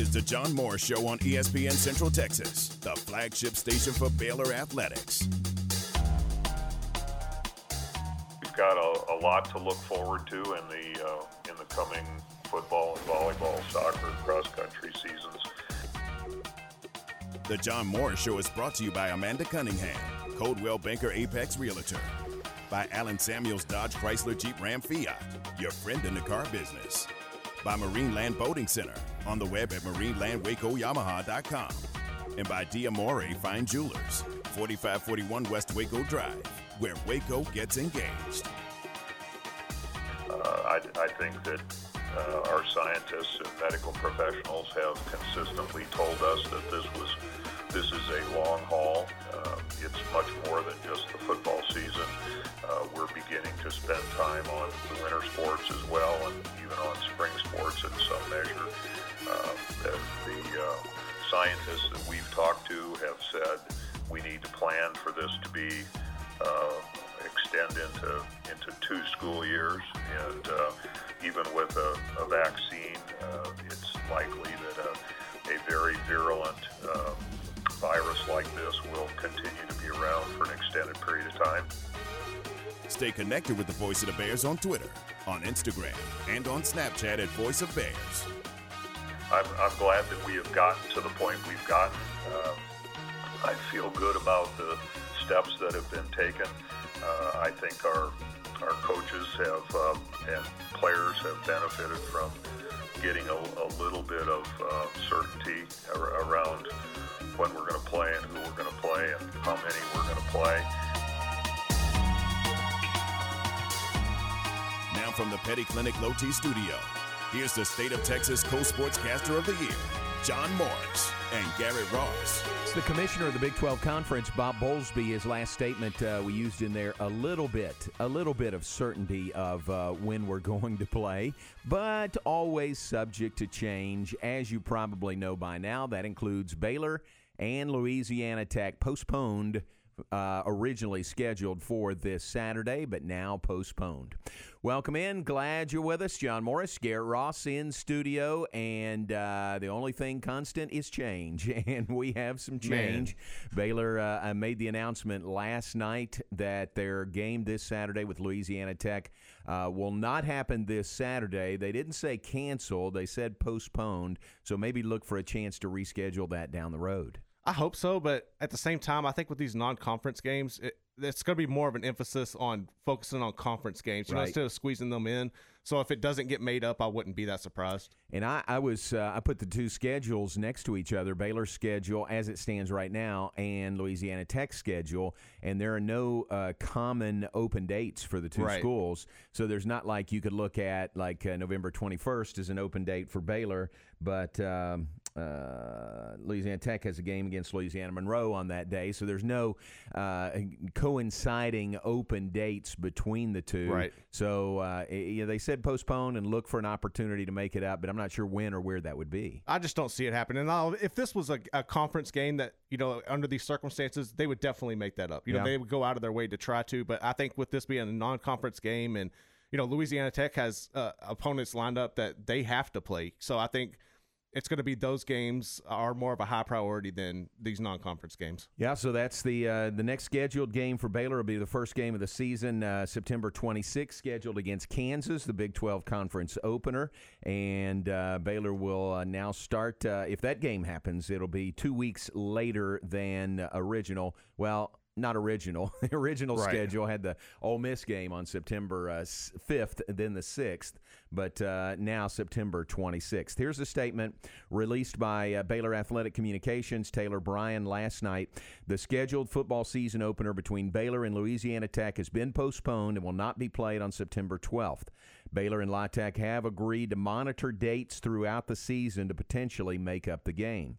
is the John Morris Show on ESPN Central Texas, the flagship station for Baylor Athletics. We've got a, a lot to look forward to in the uh, in the coming football and volleyball, soccer, cross country seasons. The John Morris Show is brought to you by Amanda Cunningham, Coldwell Banker Apex Realtor, by Alan Samuels Dodge Chrysler Jeep Ram Fiat, your friend in the car business, by Marine Land Boating Center, on the web at marinelandwacoyamaha.com, and by Diamore Fine Jewelers, 4541 West Waco Drive, where Waco gets engaged. Uh, I, I think that uh, our scientists and medical professionals have consistently told us that this was this is a long haul. Uh, it's much more than just the football season. Uh, we're beginning to spend time on the winter sports as well, and even on spring sports in some measure. Uh, the uh, scientists that we've talked to have said we need to plan for this to be uh, extend into into two school years, and uh, even with a, a vaccine, uh, it's likely that a, a very virulent uh, virus like this will continue to be around for an extended period of time. Stay connected with the Voice of the Bears on Twitter, on Instagram, and on Snapchat at Voice of Bears. I'm, I'm glad that we have gotten to the point we've gotten. Uh, I feel good about the steps that have been taken. Uh, I think our our coaches have um, and players have benefited from getting a, a little bit of uh, certainty ar- around when we're going to play and who we're going to play and how many we're going to play. Now from the Petty Clinic Low T Studio, here's the State of Texas Co-Sportscaster of the Year, John Morris and Garrett Ross. It's the commissioner of the Big 12 Conference, Bob Bowlesby. His last statement uh, we used in there a little bit, a little bit of certainty of uh, when we're going to play, but always subject to change. As you probably know by now, that includes Baylor and Louisiana Tech postponed uh, originally scheduled for this Saturday, but now postponed. Welcome in. Glad you're with us. John Morris, Garrett Ross in studio, and uh, the only thing constant is change, and we have some change. Man. Baylor uh, made the announcement last night that their game this Saturday with Louisiana Tech uh, will not happen this Saturday. They didn't say canceled, they said postponed, so maybe look for a chance to reschedule that down the road. I hope so, but at the same time, I think with these non-conference games, it, it's going to be more of an emphasis on focusing on conference games, you right. know, instead of squeezing them in. So if it doesn't get made up, I wouldn't be that surprised. And I, I was uh, I put the two schedules next to each other: Baylor's schedule as it stands right now, and Louisiana Tech's schedule. And there are no uh, common open dates for the two right. schools, so there's not like you could look at like uh, November 21st as an open date for Baylor, but um, uh, Louisiana Tech has a game against Louisiana Monroe on that day, so there's no uh, coinciding open dates between the two. Right. So uh, you know, they said postpone and look for an opportunity to make it up, but I'm not sure when or where that would be. I just don't see it happening. And if this was a, a, conference game that you know under these circumstances, they would definitely make that up. You know, they would go out of their way to try to. But I think with this being a non-conference game and you know Louisiana Tech has uh, opponents lined up that they have to play, so I think it's going to be those games are more of a high priority than these non-conference games. Yeah, so that's the uh, the next scheduled game for Baylor will be the first game of the season, uh, September 26th, scheduled against Kansas, the Big 12 conference opener, and uh, Baylor will uh, now start. Uh, if that game happens, it'll be two weeks later than original. Well, not original. The original right. schedule had the Ole Miss game on September uh, 5th, then the 6th, but uh, now September 26th. Here's a statement released by uh, Baylor Athletic Communications, Taylor Bryan, last night. The scheduled football season opener between Baylor and Louisiana Tech has been postponed and will not be played on September 12th. Baylor and La Tech have agreed to monitor dates throughout the season to potentially make up the game.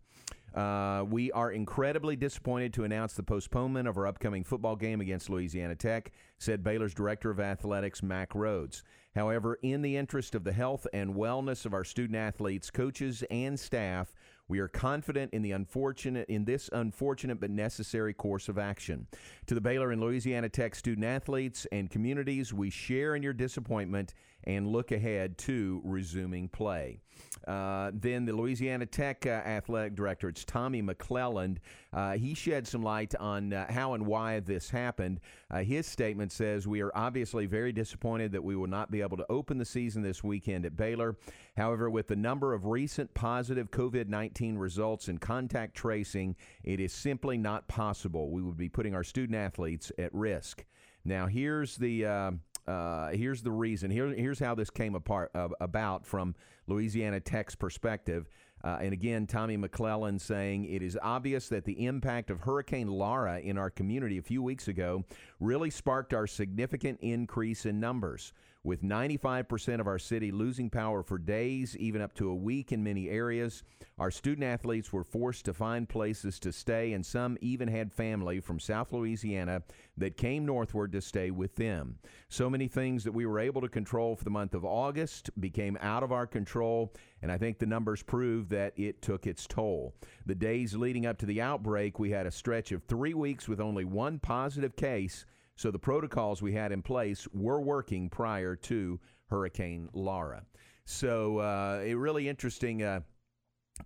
Uh, we are incredibly disappointed to announce the postponement of our upcoming football game against Louisiana Tech, said Baylor's Director of Athletics, Mack Rhodes. However, in the interest of the health and wellness of our student athletes, coaches, and staff, we are confident in the unfortunate in this unfortunate but necessary course of action. To the Baylor and Louisiana Tech student athletes and communities, we share in your disappointment and look ahead to resuming play. Uh, then the Louisiana Tech uh, athletic director, it's Tommy McClelland. Uh, he shed some light on uh, how and why this happened. Uh, his statement says, We are obviously very disappointed that we will not be able to open the season this weekend at Baylor. However, with the number of recent positive COVID 19 results and contact tracing, it is simply not possible. We would be putting our student athletes at risk. Now, here's the. Uh, here's the reason. Here, here's how this came apart uh, about from Louisiana Tech's perspective. Uh, and again, Tommy McClelland saying it is obvious that the impact of Hurricane Laura in our community a few weeks ago really sparked our significant increase in numbers. With 95% of our city losing power for days, even up to a week in many areas, our student athletes were forced to find places to stay, and some even had family from South Louisiana that came northward to stay with them. So many things that we were able to control for the month of August became out of our control, and I think the numbers prove that it took its toll. The days leading up to the outbreak, we had a stretch of three weeks with only one positive case so the protocols we had in place were working prior to Hurricane Laura. So uh, a really interesting. Uh,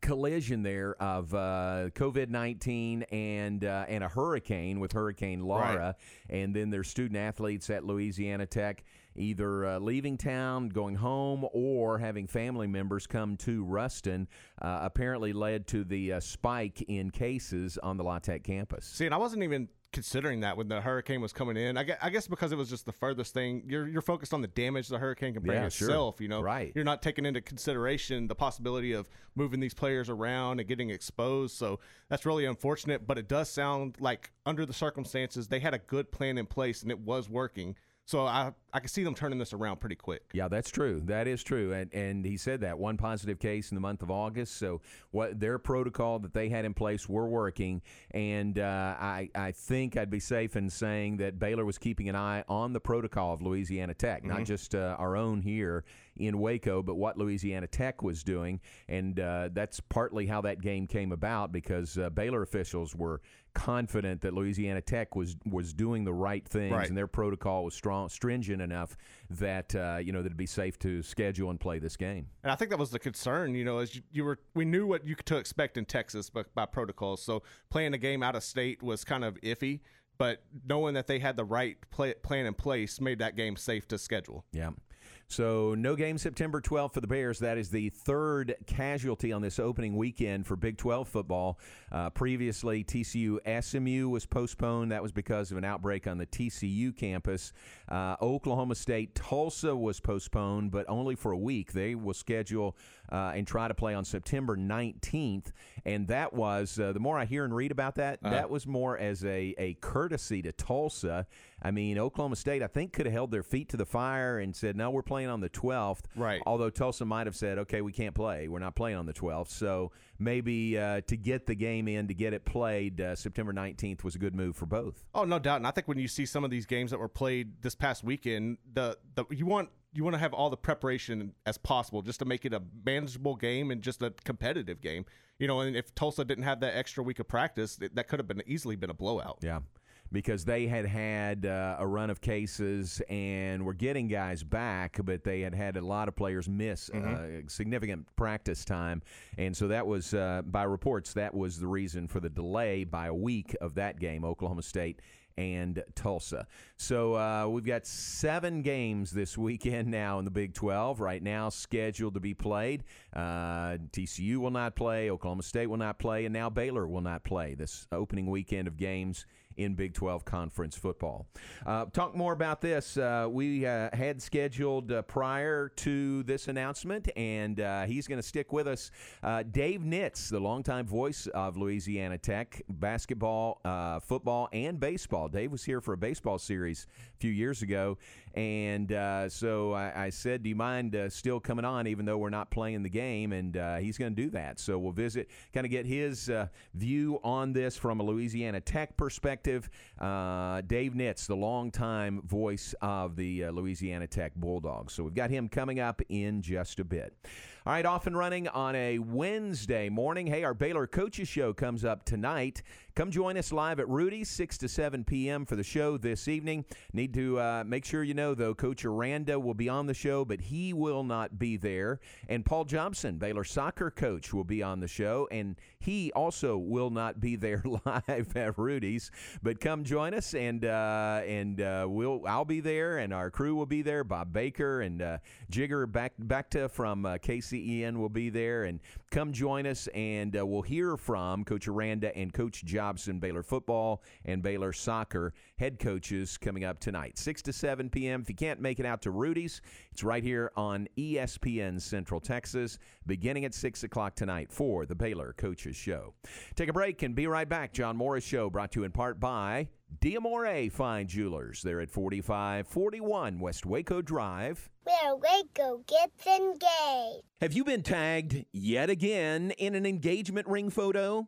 collision there of uh, COVID nineteen and uh, and a hurricane with Hurricane Laura, right. and then their student athletes at Louisiana Tech either uh, leaving town, going home, or having family members come to Ruston. Uh, apparently, led to the uh, spike in cases on the La Tech campus. See, and I wasn't even considering that when the hurricane was coming in. I guess, I guess because it was just the furthest thing. You're you're focused on the damage the hurricane can bring yeah, itself. Sure. You know, right? You're not taking into consideration the possibility of moving these players around and getting exposed. So that's really unfortunate. But it does sound like under the circumstances they had a good plan in place and it was working. So I I can see them turning this around pretty quick. Yeah, that's true. That is true. And and he said that one positive case in the month of August. So what their protocol that they had in place were working. And uh, I I think I'd be safe in saying that Baylor was keeping an eye on the protocol of Louisiana Tech, mm-hmm. not just uh, our own here in Waco, but what Louisiana Tech was doing. And uh, that's partly how that game came about because uh, Baylor officials were confident that Louisiana Tech was was doing the right things right. and their protocol was strong, stringent enough that uh, you know that it'd be safe to schedule and play this game. And I think that was the concern. You know, as you, you were, we knew what you could to expect in Texas by, by protocols. So playing a game out of state was kind of iffy but knowing that they had the right play, plan in place made that game safe to schedule. Yeah. So, no game September 12th for the Bears. That is the third casualty on this opening weekend for Big 12 football. Uh, previously, TCU SMU was postponed. That was because of an outbreak on the TCU campus. Uh, Oklahoma State Tulsa was postponed, but only for a week. They will schedule uh, and try to play on September 19th. And that was, uh, the more I hear and read about that, uh-huh. that was more as a, a courtesy to Tulsa. I mean, Oklahoma State, I think, could have held their feet to the fire and said, no, we're playing on the 12th. Right. Although Tulsa might have said, okay, we can't play. We're not playing on the 12th. So maybe uh, to get the game in, to get it played, uh, September 19th was a good move for both. Oh, no doubt. And I think when you see some of these games that were played this past weekend, the, the you want you want to have all the preparation as possible just to make it a manageable game and just a competitive game. You know, and if Tulsa didn't have that extra week of practice, that could have been easily been a blowout. Yeah. Because they had had uh, a run of cases and were getting guys back, but they had had a lot of players miss uh, mm-hmm. uh, significant practice time. And so that was, uh, by reports, that was the reason for the delay by a week of that game, Oklahoma State and Tulsa. So uh, we've got seven games this weekend now in the Big 12, right now scheduled to be played. Uh, TCU will not play, Oklahoma State will not play, and now Baylor will not play this opening weekend of games in Big 12 conference football. Uh, talk more about this. Uh, we uh, had scheduled uh, prior to this announcement, and uh, he's going to stick with us. Dave Nitz, the longtime voice of Louisiana Tech, basketball, football, and baseball. Dave was here for a baseball series a few years ago, and so I, I, said, Do you mind still coming on, even though we're not playing the game? And he's going to do that. So we'll visit, kind of get his view on this from a Louisiana Tech perspective perspective. Uh, Dave Nitz, the longtime voice of the uh, Louisiana Tech Bulldogs. So we've got him coming up in just a bit. All right, off and running on a Wednesday morning. Hey, our Baylor Coaches Show comes up tonight. Come join us live at Rudy's, 6 to 7 p.m. for the show this evening. Need to uh, make sure you know, though, Coach Aranda will be on the show, but he will not be there. And Paul Jobson, Baylor soccer coach, will be on the show, and he also will not be there live at Rudy's. But come join us, and uh, and uh, we'll I'll be there, and our crew will be there. Bob Baker and uh, Jigger back back to from uh, KCEN will be there, and come join us, and uh, we'll hear from Coach Aranda and Coach Jobson, Baylor football and Baylor soccer head coaches coming up tonight, six to seven p.m. If you can't make it out to Rudy's, it's right here on ESPN Central Texas, beginning at six o'clock tonight for the Baylor Coaches Show. Take a break and be right back. John Morris Show brought to you in part by Diamore Fine Jewelers. They're at 4541 West Waco Drive. Where Waco gets engaged. Have you been tagged yet again in an engagement ring photo?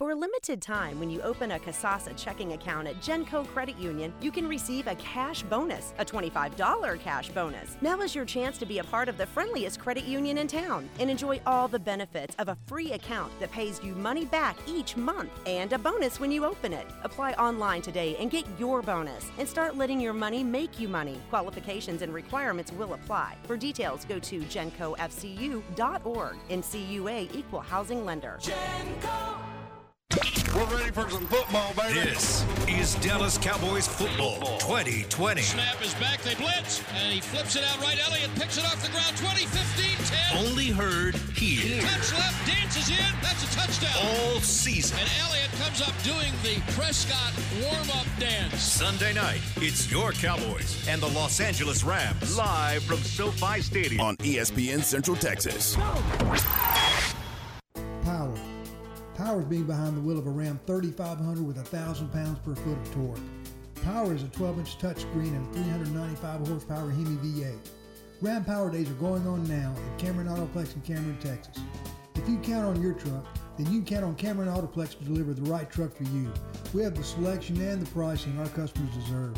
For a limited time, when you open a Kasasa checking account at Genco Credit Union, you can receive a cash bonus, a $25 cash bonus. Now is your chance to be a part of the friendliest credit union in town and enjoy all the benefits of a free account that pays you money back each month and a bonus when you open it. Apply online today and get your bonus and start letting your money make you money. Qualifications and requirements will apply. For details, go to gencofcu.org. NCUA Equal Housing Lender. Genco. We're ready for some football, baby. This is Dallas Cowboys football, football 2020. Snap is back. They blitz, and he flips it out right. Elliott picks it off the ground. 20, 15, 10. Only heard here. Touch left, dances in. That's a touchdown. All season. And Elliott comes up doing the Prescott warm-up dance. Sunday night, it's your Cowboys and the Los Angeles Rams live from SoFi Stadium on ESPN Central Texas. Power Power is being behind the wheel of a Ram 3500 with 1,000 pounds per foot of torque. Power is a 12-inch touchscreen and 395 horsepower Hemi V8. Ram Power Days are going on now at Cameron Autoplex in Cameron, Texas. If you count on your truck, then you count on Cameron Autoplex to deliver the right truck for you. We have the selection and the pricing our customers deserve.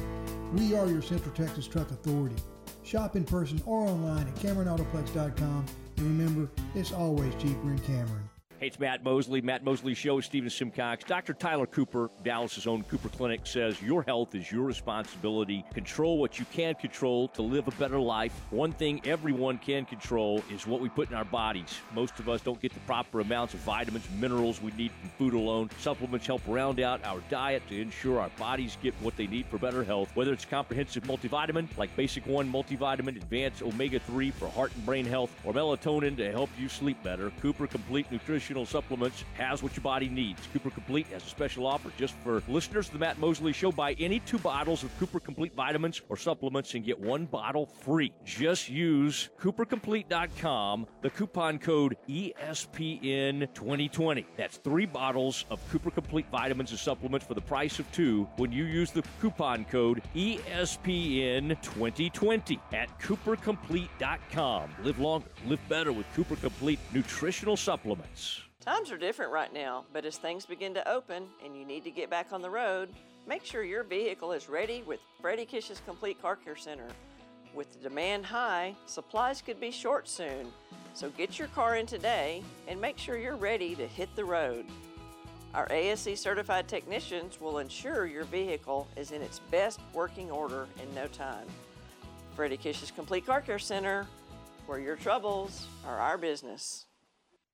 We are your Central Texas Truck Authority. Shop in person or online at CameronAutoplex.com and remember, it's always cheaper in Cameron. Hey, it's Matt Mosley, Matt Mosley Show, Stephen Simcox. Dr. Tyler Cooper, Dallas's own Cooper Clinic, says your health is your responsibility. Control what you can control to live a better life. One thing everyone can control is what we put in our bodies. Most of us don't get the proper amounts of vitamins, minerals we need from food alone. Supplements help round out our diet to ensure our bodies get what they need for better health. Whether it's comprehensive multivitamin like Basic One multivitamin, Advanced Omega 3 for heart and brain health, or melatonin to help you sleep better, Cooper Complete Nutrition nutritional supplements has what your body needs. Cooper Complete has a special offer just for listeners of the Matt Mosley Show. Buy any two bottles of Cooper Complete vitamins or supplements and get one bottle free. Just use CooperComplete.com, the coupon code ESPN2020. That's three bottles of Cooper Complete vitamins and supplements for the price of two when you use the coupon code ESPN2020 at CooperComplete.com. Live longer, live better with Cooper Complete nutritional supplements. Times are different right now, but as things begin to open and you need to get back on the road, make sure your vehicle is ready with Freddie Kish's Complete Car Care Center. With the demand high, supplies could be short soon. So get your car in today and make sure you're ready to hit the road. Our ASE certified technicians will ensure your vehicle is in its best working order in no time. Freddie Kish's Complete Car Care Center, where your troubles are our business.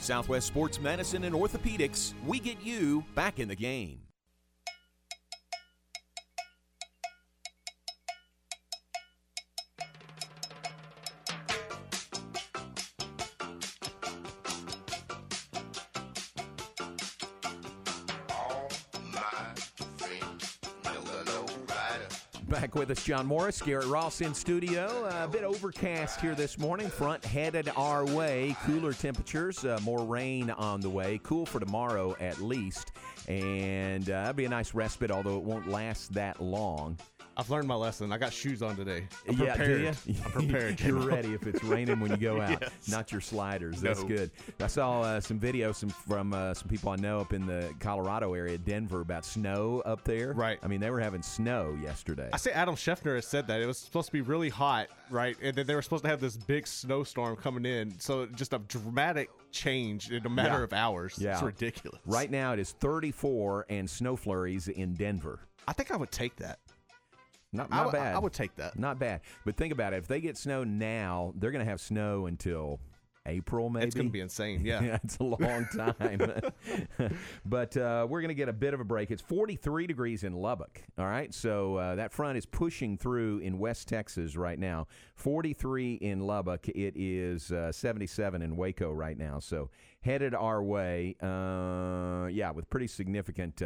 Southwest Sports Medicine and Orthopedics, we get you back in the game. Back with us, John Morris, Garrett Ross in studio. Uh, a bit overcast here this morning. Front headed our way. Cooler temperatures, uh, more rain on the way. Cool for tomorrow at least. And uh, that'll be a nice respite, although it won't last that long. I've learned my lesson. I got shoes on today. I'm yeah, prepared. I'm prepared. You're ready if it's raining when you go out, Yes. not your sliders. That's No. good. I saw uh, some videos some, from uh, some people I know up in the Colorado area, Denver, about snow up there. Right. I mean, they were having snow yesterday. I say Adam Scheffner has said that it was supposed to be really hot, right? And then they were supposed to have this big snowstorm coming in. So just a dramatic change in a matter Yeah. of hours. Yeah. It's ridiculous. Right now, it is 34 and snow flurries in Denver. I think I would take that. Not, not would- bad. I would take that. Not bad. But think about it. If they get snow now, they're going to have snow until April, maybe. It's going to be insane. Yeah. yeah, it's a long time. but uh, we're going to get a bit of a break. It's 43 degrees in Lubbock. All right. So uh, that front is pushing through in West Texas right now. 43 in Lubbock. It is uh, 77 in Waco right now. So headed our way. Uh, yeah, with pretty significant.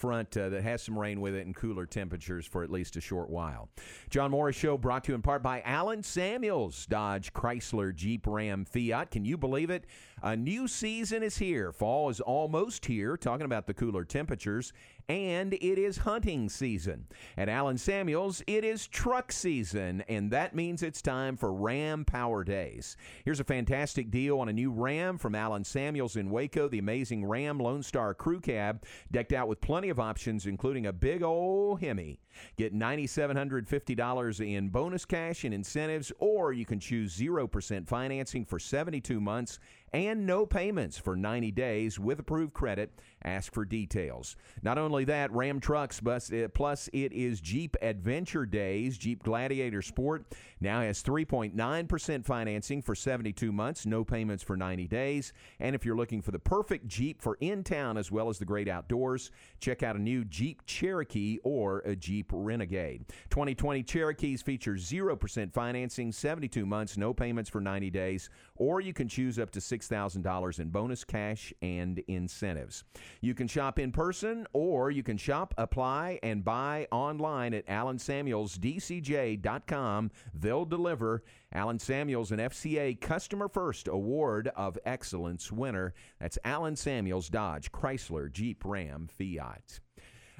Front uh, that has some rain with it and cooler temperatures for at least a short while. John Morris Show brought to you in part by Alan Samuels, Dodge, Chrysler, Jeep, Ram, Fiat. Can you believe it? A new season is here. Fall is almost here, talking about the cooler temperatures, and it is hunting season. At Alan Samuels, it is truck season, and that means it's time for Ram Power Days. Here's a fantastic deal on a new Ram from Alan Samuels in Waco, the amazing Ram Lone Star Crew Cab, decked out with plenty of options, including a big old Hemi. Get $9,750 in bonus cash and incentives, or you can choose 0% financing for 72 months and no payments for 90 days with approved credit. Ask for details. Not only that, Ram Trucks, uh, plus it is Jeep Adventure Days. Jeep Gladiator Sport now has 3.9% financing for 72 months, no payments for 90 days. And if you're looking for the perfect Jeep for in town as well as the great outdoors, check out a new Jeep Cherokee or a Jeep Renegade. 2020 Cherokees feature 0% financing, 72 months, no payments for 90 days, or you can choose up to $6,000 in bonus cash and incentives. You can shop in person or you can shop, apply, and buy online at alansamuelsdcj.com. They'll deliver. Alan Samuels, an FCA Customer First Award of Excellence winner. That's Alan Samuels, Dodge, Chrysler, Jeep, Ram, Fiat.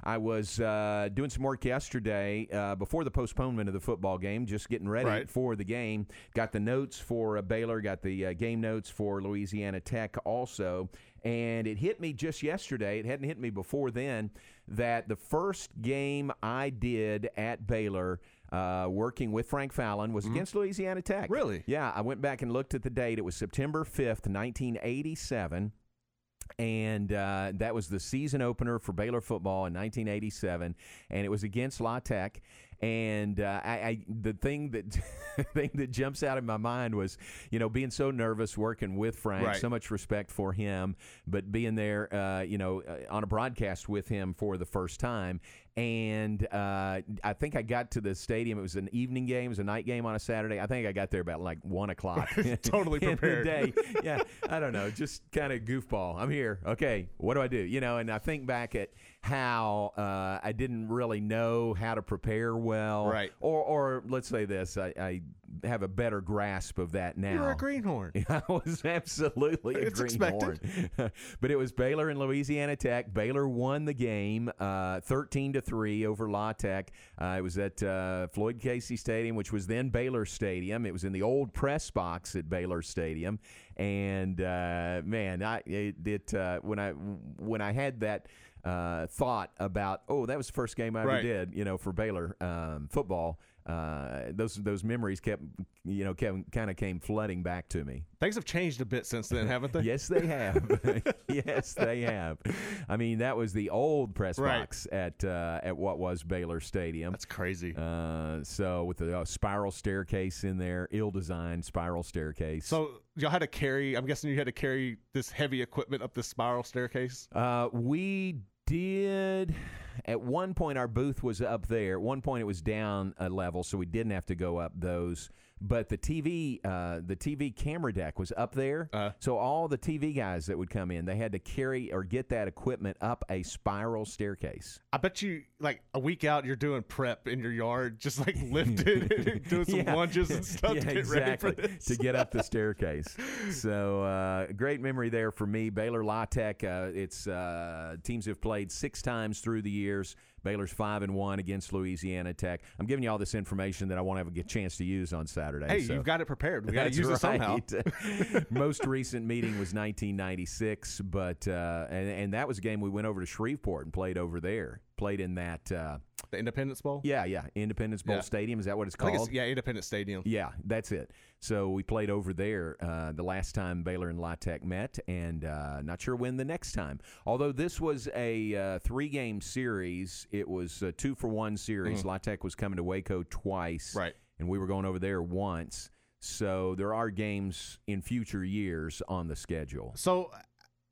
I was uh, doing some work yesterday uh, before the postponement of the football game, just getting ready Right. for the game. Got the notes for uh, Baylor, got the uh, game notes for Louisiana Tech also. And it hit me just yesterday, it hadn't hit me before then, that the first game I did at Baylor. Uh, working with Frank Fallon was against Louisiana Tech. Mm-hmm. Really? Yeah, I went back and looked at the date. It was September 5th, 1987 and uh, that was the season opener for Baylor football in 1987, and it was against La Tech. And uh, I, I, the thing that thing that jumps out in my mind was, you know, being so nervous working with Frank, Right. so much respect for him, but being there, uh, you know, uh, on a broadcast with him for the first time. And uh, I think I got to the stadium. It was an evening game, it was a night game on a Saturday. I think I got there about like one o'clock. Totally prepared. day. Yeah, I don't know, just kind of goofball. I'm here. Okay, what do I do? You know, and I think back at how uh, I didn't really know how to prepare well, Right. Or, or let's say this, I, I have a better grasp of that now. You're a greenhorn. I was absolutely a It's greenhorn. but it was Baylor and Louisiana Tech. Baylor won the game, uh, thirteen to three over La Tech. Uh, it was at uh, Floyd Casey Stadium, which was then Baylor Stadium. It was in the old press box at Baylor Stadium, and uh, man, I it, it uh, when I when I had that. Uh, thought about oh that was the first game I ever Right. did you know for Baylor um, football uh, those those memories kept you know kept, kind of came flooding back to me Things have changed a bit since then, haven't they? yes, they have. yes, they have. I mean, that was the old press Right. box at uh, at what was Baylor Stadium. That's crazy. Uh, so with the uh, spiral staircase in there, ill-designed spiral staircase. So y'all had to carry. I'm guessing you had to carry this heavy equipment up this spiral staircase. Uh, we did. At one point, our booth was up there. At one point, it was down a level, so we didn't have to go up those. But the TV uh, the TV camera deck was up there. Uh. so all the TV guys that would come in, they had to carry or get that equipment up a spiral staircase. I bet you, like a week out, you're doing prep in your yard, just like lifting, doing some Yeah. lunges and stuff yeah, to get exactly. ready for this. to get up the staircase. So uh, great memory there for me. Baylor La Tech. Uh, it's uh, teams have played six times through the years. Baylor's five and one against Louisiana Tech. I'm giving you all this information that I won't have a chance to use on Saturday. Hey, so- you've got it prepared. We got to use it somehow. right. Most recent meeting was 1996, but uh, and, and that was a game we went over to Shreveport and played over there. Played in that. Uh, the Independence Bowl. yeah, yeah, Independence Bowl Yeah. Stadium. Is that what it's I think called? it's, yeah, Independence Stadium. Yeah, that's it. So we played over there uh, the last time Baylor and La Tech met, and uh, not sure when the next time. Although this was a uh, three-game series, it was a two for one series. Mhm. La was coming to Waco twice, Right. and we were going over there once. So there are games in future years on the schedule. So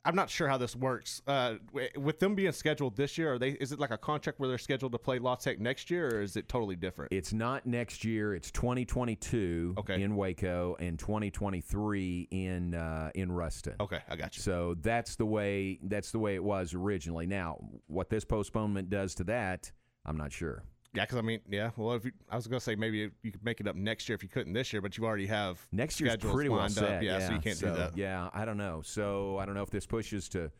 I'm not sure how this works. Uh, with them being scheduled this year, are they? Is it like a contract where they're scheduled to play La Tech next year, or is it totally different? It's not next year. It's 2022 Okay. in Waco and 2023 in uh, in Ruston. Okay, I got you. So that's the way that's the way it was originally. Now, what this postponement does to that, I'm not sure. Yeah, because I mean, yeah. Well, if you, I was gonna say maybe you could make it up next year if you couldn't this year, but you already have Next year's pretty well set. Up. Yeah, so you can't do that. Yeah, I don't know. So I don't know if this pushes to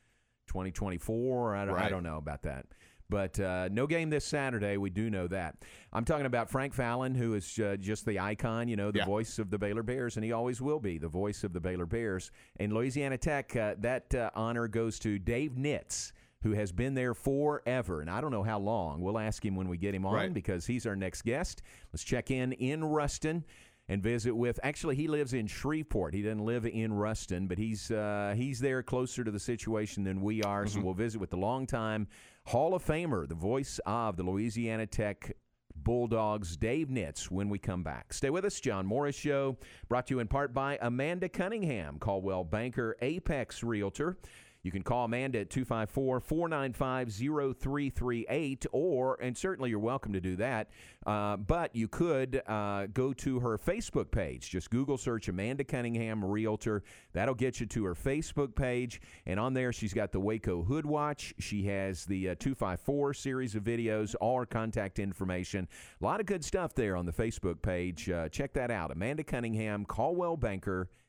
2024. I don't, I don't know about that. But uh, no game this Saturday. We do know that. I'm talking about Frank Fallon, who is uh, just the icon, you know, the Yeah. voice of the Baylor Bears, and he always will be the voice of the Baylor Bears. And Louisiana Tech, uh, that uh, honor goes to Dave Nitz, who has been there forever. And I don't know how long. We'll ask him when we get him on Right. because he's our next guest. Let's check in in Ruston and visit with. Actually, he lives in Shreveport. He doesn't live in Ruston, but he's uh, he's there closer to the situation than we are. So we'll visit with the longtime Hall of Famer, the voice of the Louisiana Tech. Bulldogs, Dave Nitz, when we come back. Stay with us. John Morris Show, brought to you in part by Amanda Cunningham, Coldwell Banker, Apex Realtor. You can call Amanda at 254 495 0338, or, and certainly you're welcome to do that, uh, but you could uh, go to her Facebook page. Just Google search Amanda Cunningham Realtor. That'll get you to her Facebook page. And on there, she's got the Waco Hood Watch. She has the uh, 254 series of videos, all her contact information. A lot of good stuff there on the Facebook page. Uh, check that out. Amanda Cunningham, Coldwell Banker,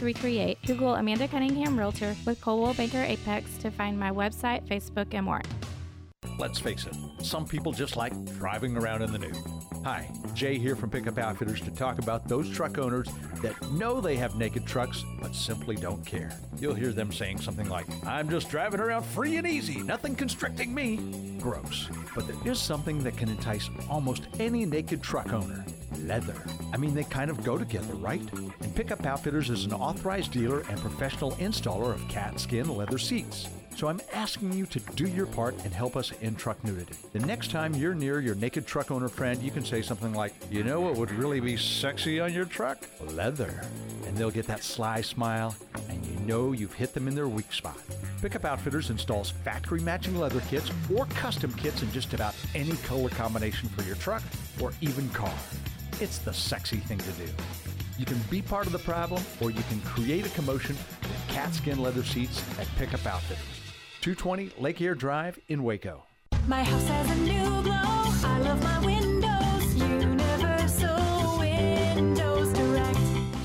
0338. Google Amanda Cunningham Realtor with Coldwell Banker Apex to find my website, Facebook, and more. Let's face it, some people just like driving around in the nude. Hi, Jay here from Pickup Outfitters to talk about those truck owners that know they have naked trucks but simply don't care. You'll hear them saying something like, I'm just driving around free and easy, nothing constricting me. Gross. But there is something that can entice almost any naked truck owner leather. I mean, they kind of go together, right? And Pickup Outfitters is an authorized dealer and professional installer of Katzkin leather seats. So I'm asking you to do your part and help us end truck nudity. The next time you're near your naked truck owner friend, you can say something like, You know what would really be sexy on your truck? Leather. And they'll get that sly smile, and you know you've hit them in their weak spot. Pickup Outfitters installs factory matching leather kits or custom kits in just about any color combination for your truck or even car. It's the sexy thing to do. You can be part of the problem or you can create a commotion with Katzkin leather seats at Pickup Outfitters. 220 Lake Air Drive in Waco. My house has a new glow. I love my windows.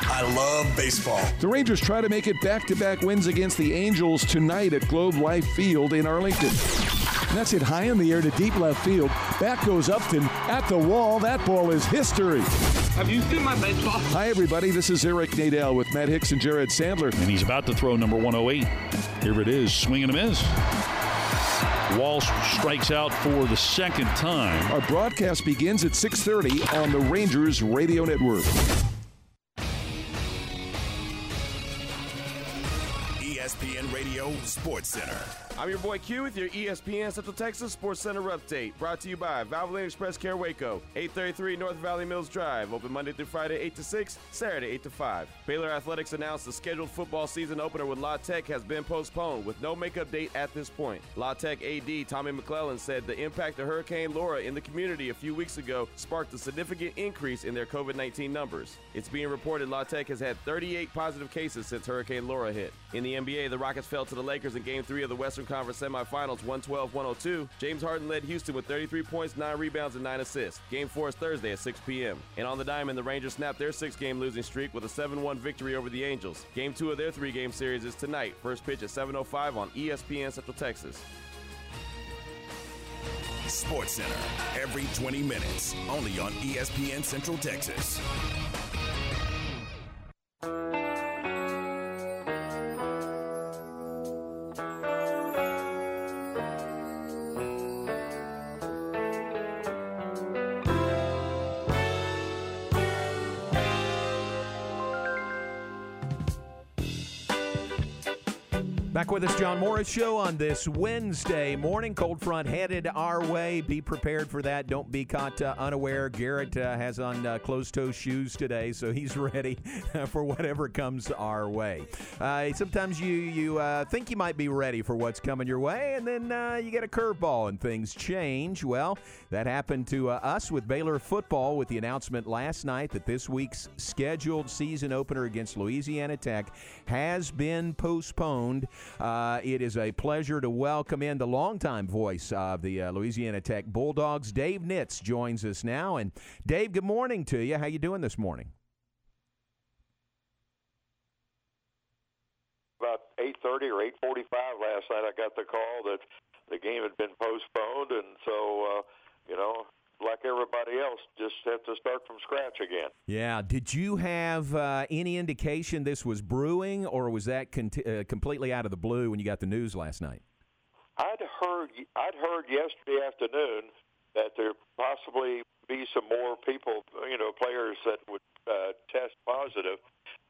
I love baseball. The Rangers try to make it back to back wins against the Angels tonight at Globe Life Field in Arlington. And that's it high in the air to deep left field. Back goes Upton at the wall. That ball is history. Have you seen my baseball? Hi, everybody. This is Eric Nadel with Matt Hicks and Jared Sandler. And he's about to throw number 108. Here it is. Swing and a miss. Walsh strikes out for the second time. Our broadcast begins at 6:30 on the Rangers Radio Network. Sports Center. I'm your boy Q with your ESPN Central Texas Sports Center update. Brought to you by Valvoline Express Care Waco, 833 North Valley Mills Drive. Open Monday through Friday, 8 to 6, Saturday, 8 to 5. Baylor Athletics announced the scheduled football season opener with La Tech has been postponed with no makeup date at this point. La Tech AD Tommy McClelland said the impact of Hurricane Laura in the community a few weeks ago sparked a significant increase in their COVID 19 numbers. It's being reported La Tech has had 38 positive cases since Hurricane Laura hit. In the NBA, the Rockets fell to the Lakers in Game 3 of the Western Conference semifinals 112-102. James Harden led Houston with 33 points, 9 rebounds, and 9 assists. Game 4 is Thursday at 6 p.m. And on the diamond, the Rangers snapped their six-game losing streak with a 7-1 victory over the Angels. Game 2 of their three-game series is tonight. First pitch at 7.05 on ESPN Central Texas. Sports Center every 20 minutes, only on ESPN Central Texas. Back with us, John Morris Show on this Wednesday morning. Cold front headed our way. Be prepared for that. Don't be caught uh, unaware. Garrett uh, has on uh, closed toe shoes today, so he's ready for whatever comes our way. Uh, sometimes you you uh, think you might be ready for what's coming your way, and then uh, you get a curveball and things change. Well, that happened to us with Baylor football with the announcement last night that this week's scheduled season opener against Louisiana Tech has been postponed. Uh, it is a pleasure to welcome in the longtime voice of the uh, Louisiana Tech Bulldogs. Dave Nitz joins us now. And Dave, good morning to you. How you doing this morning? About 8:30 or 8:45 last night, I got the call that the game had been postponed, and so uh, you know like everybody else, just have to start from scratch again. Yeah. Did you have uh, any indication this was brewing, or was that con- uh, completely out of the blue when you got the news last night? I'd heard I'd heard yesterday afternoon that there possibly be some more people, you know, players that would uh, test positive,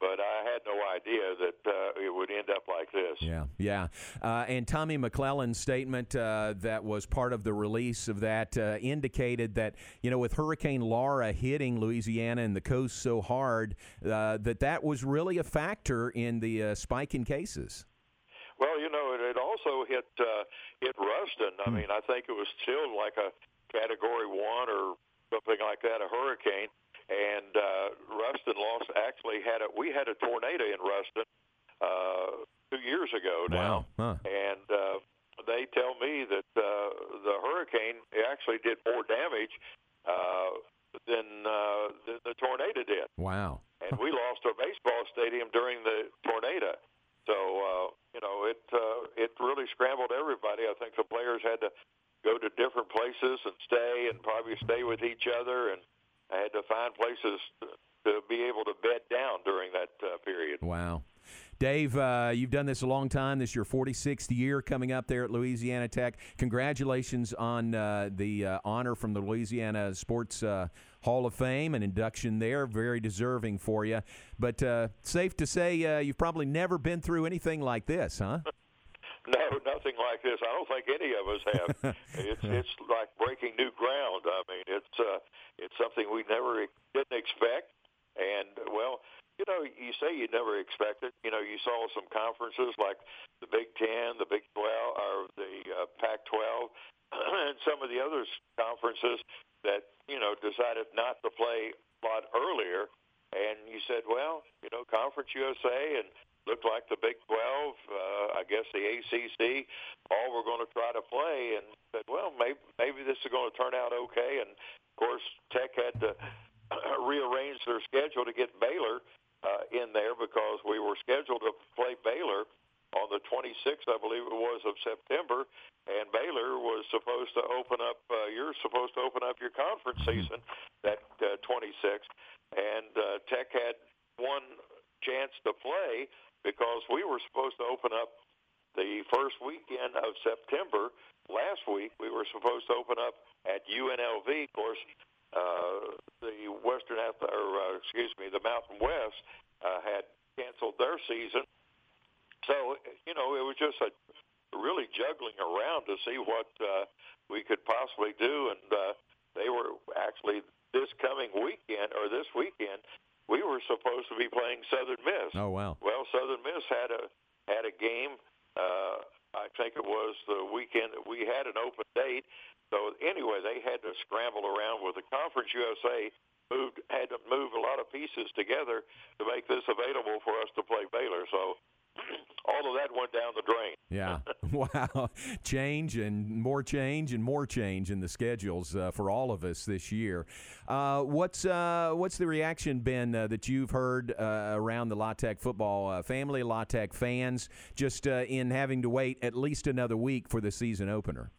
but I had no idea that uh, it would end up like this. Yeah, yeah. Uh, and Tommy McClelland's statement uh, that was part of the release of that uh, indicated that you know with Hurricane Laura hitting Louisiana and the coast so hard uh, that that was really a factor in the uh, spike in cases. Well, you know, it, it also hit uh, hit Ruston. I mean, I think it was still like a Category One or something like that, a hurricane and uh, Ruston lost. Actually, had a we had a tornado in Ruston uh, two years ago now, wow. huh. and uh, they tell me that uh, the hurricane actually did more damage uh, than uh, than the tornado did. Wow! And we lost our baseball stadium during the tornado. So uh, you know it uh, it really scrambled everybody. I think the players had to go to different places and stay, and probably stay with each other and I had to find places to be able to bed down during that uh, period. Wow. Dave, uh, you've done this a long time. This is your 46th year coming up there at Louisiana Tech. Congratulations on uh, the uh, honor from the Louisiana Sports uh, Hall of Fame and induction there. Very deserving for you. But uh, safe to say uh, you've probably never been through anything like this, huh? No, nothing like this. I don't think any of us have. it's it's like breaking new ground. I mean, it's uh, it's something we never didn't expect, and well, you know, you say you never expected. You know, you saw some conferences like the Big Ten, the Big Twelve, or the uh, Pac-12, and some of the other conferences that you know decided not to play a lot earlier. And you said, well, you know, Conference USA and looked like the Big 12, uh, I guess the ACC, all were going to try to play, and said, well, maybe maybe this is going to turn out okay. And of course, Tech had to rearrange their schedule to get Baylor uh, in there because we were scheduled to play Baylor on the 26th, I believe it was, of September, and Baylor was supposed to open up. Uh, you're supposed to open up your conference season that uh, 26th, and uh, Tech had one chance to play because we were supposed to open up the first weekend of September. Last week, we were supposed to open up at UNLV. Of course, uh, the Western, or uh, excuse me, the Mountain West uh, had canceled their season. So, you know, it was just a really juggling around to see what uh, we could possibly do. And uh, they were actually this coming weekend or this weekend we were supposed to be playing Southern Miss. Oh wow! Well, Southern Miss had a had a game. Uh, I think it was the weekend that we had an open date. So anyway, they had to scramble around with the Conference USA moved had to move a lot of pieces together to make this available for us to play Baylor. So all of that went down the drain. Yeah. wow. Change and more change and more change in the schedules uh, for all of us this year. Uh, what's uh, what's the reaction been uh, that you've heard uh, around the La Tech football uh, family, La Tech fans, just in having to wait at least another week for the season opener?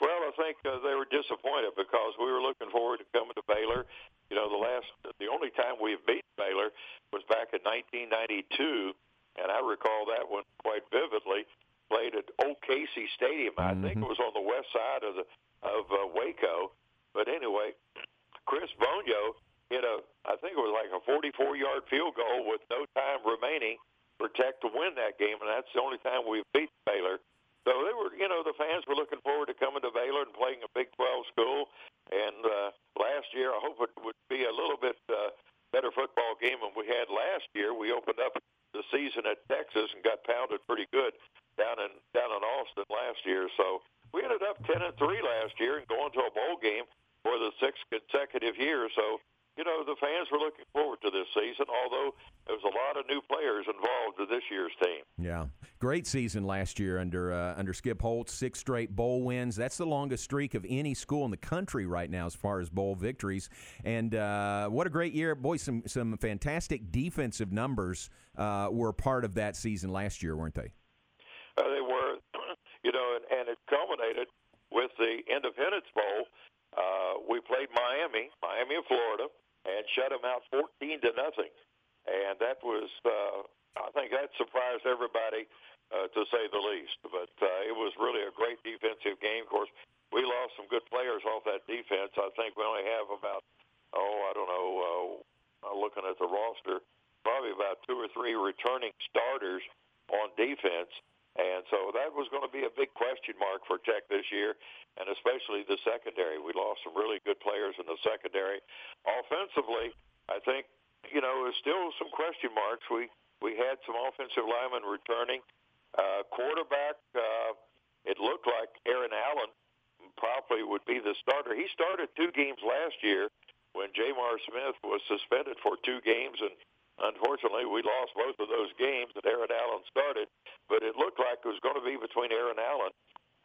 Well, I think they were disappointed because we were looking forward to coming to Baylor. You know, the last, the only time we've beat Baylor was back in 1992 and I recall that one quite vividly. Played at Floyd Casey Stadium. I mm-hmm. think it was on the west side of the of uh, Waco. But anyway, Chris Boniol hit a I think it was like a 44 yard field goal with no time remaining for Tech to win that game, and that's the only time we've beat Baylor. So they were, you know, the fans were looking forward to coming to Baylor and playing a Big 12 school. And uh, last year, I hope it would be a little bit uh, better football game than we had last year. We opened up the season at Texas and got pounded pretty good down in down in Austin last year. So we ended up ten and three last year and going to a bowl game for the sixth consecutive year. So you know the fans were looking forward to this season, although there was a lot of new players involved with this year's team. Yeah, great season last year under uh, under Skip Holtz, six straight bowl wins. That's the longest streak of any school in the country right now as far as bowl victories. And uh, what a great year, boy! Some some fantastic defensive numbers uh, were part of that season last year, weren't they? Uh, they were, you know, and, and it culminated with the Independence Bowl. Uh, we played Miami, Miami of Florida, and shut them out 14 to nothing. And that was, uh, I think that surprised everybody, uh, to say the least. But uh, it was really a great defensive game. Of course, we lost some good players off that defense. I think we only have about, oh, I don't know, uh, looking at the roster, probably about two or three returning starters on defense. And so that was going to be a big question mark for Tech this year, and especially the secondary. We lost some really good players in the secondary. Offensively, I think you know there's still some question marks. We we had some offensive linemen returning. Uh, quarterback, uh, it looked like Aaron Allen probably would be the starter. He started two games last year when J'Mar Smith was suspended for two games and Unfortunately, we lost both of those games that Aaron Allen started, but it looked like it was going to be between Aaron Allen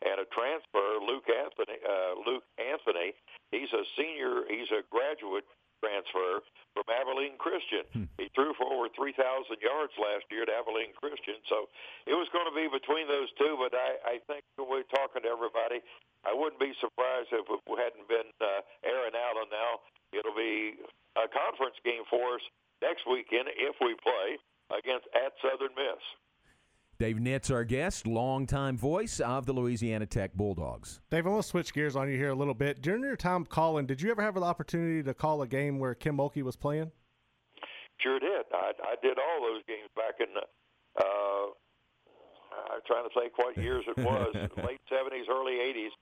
and a transfer, Luke Anthony. Uh, Luke Anthony, he's a senior, he's a graduate transfer from Abilene Christian. Hmm. He threw for over 3,000 yards last year at Abilene Christian, so it was going to be between those two. But I, I think when we're talking to everybody, I wouldn't be surprised if it hadn't been uh, Aaron Allen. Now it'll be a conference game for us next weekend if we play. against at Southern Miss. Dave Nitz, our guest, longtime voice of the Louisiana Tech Bulldogs. Dave, I want to switch gears on you here a little bit. During your time calling, did you ever have the opportunity to call a game where Kim Mulkey was playing? Sure did. I, I did all those games back in. Uh, I'm trying to think what years it was. late '70s, early '80s.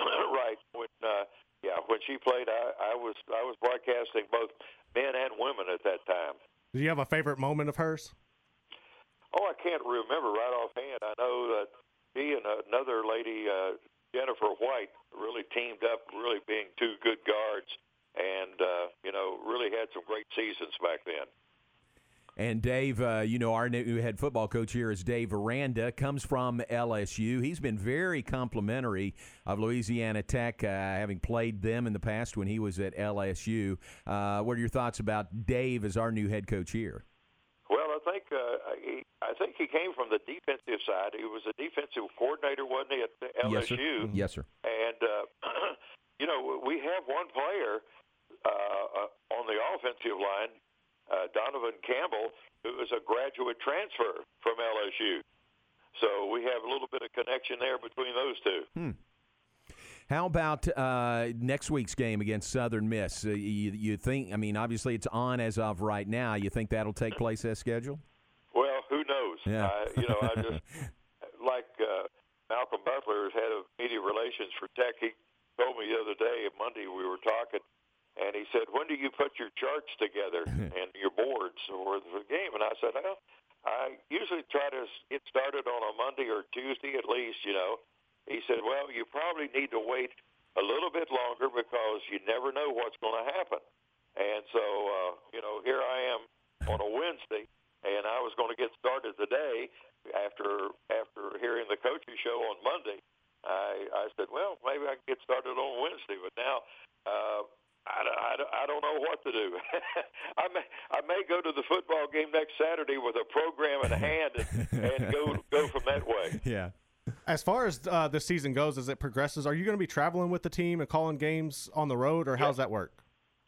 right when, uh, yeah, when she played, I, I was I was broadcasting both men and women at that time. Do you have a favorite moment of hers? Oh, I can't remember right offhand. I know that he and another lady, uh, Jennifer White, really teamed up, really being two good guards, and uh, you know, really had some great seasons back then. And Dave, uh, you know, our new head football coach here is Dave Aranda, comes from LSU. He's been very complimentary of Louisiana Tech, uh, having played them in the past when he was at LSU. Uh, what are your thoughts about Dave as our new head coach here? Think uh, he, I think he came from the defensive side. He was a defensive coordinator, wasn't he, at LSU? Yes, sir. Mm-hmm. Yes, sir. And uh, you know, we have one player uh, on the offensive line uh, Donavaughn Campbell, who is a graduate transfer from LSU. So we have a little bit of connection there between those two. Hmm. How about uh, next week's game against Southern Miss? Uh, you, you, think? I mean, obviously it's on as of right now. You think that'll take place as scheduled? Well, who knows? Yeah. Uh, you know, I just like uh, Malcolm Butler, head of media relations for Tech. He told me the other day, Monday, we were talking and he said, "When do you put your charts together and your boards for the game?" And I said, "Well, I usually try to get started on a Monday or Tuesday at least." You know, he said, "Well, you probably need to wait a little bit longer because you never know what's going to happen." And so, uh, you know, here I am on a Wednesday, and I was going to get started today after after hearing the coaching show on Monday. I I said, "Well, maybe I can get started on Wednesday," but now. Uh, I, I, I don't know what to do. I may I may go to the football game next Saturday with a program in hand and, and go go from that way. Yeah. As far as uh, the season goes, as it progresses, are you going to be traveling with the team and calling games on the road, or how's that work?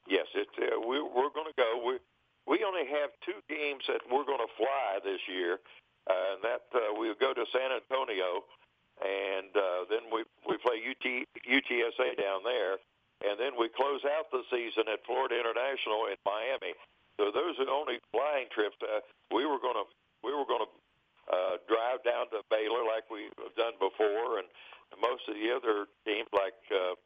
Yes, it, uh, we, we're going to go. We we only have two games that we're going to fly this year, uh, and that uh, we'll go to San Antonio, and uh, then we we play UT UTSA down there and then we close out the season at Florida International in Miami. So those are the only flying trips. Uh, we were going to we were going to uh, drive down to Baylor like we've done before, and most of the other teams like uh,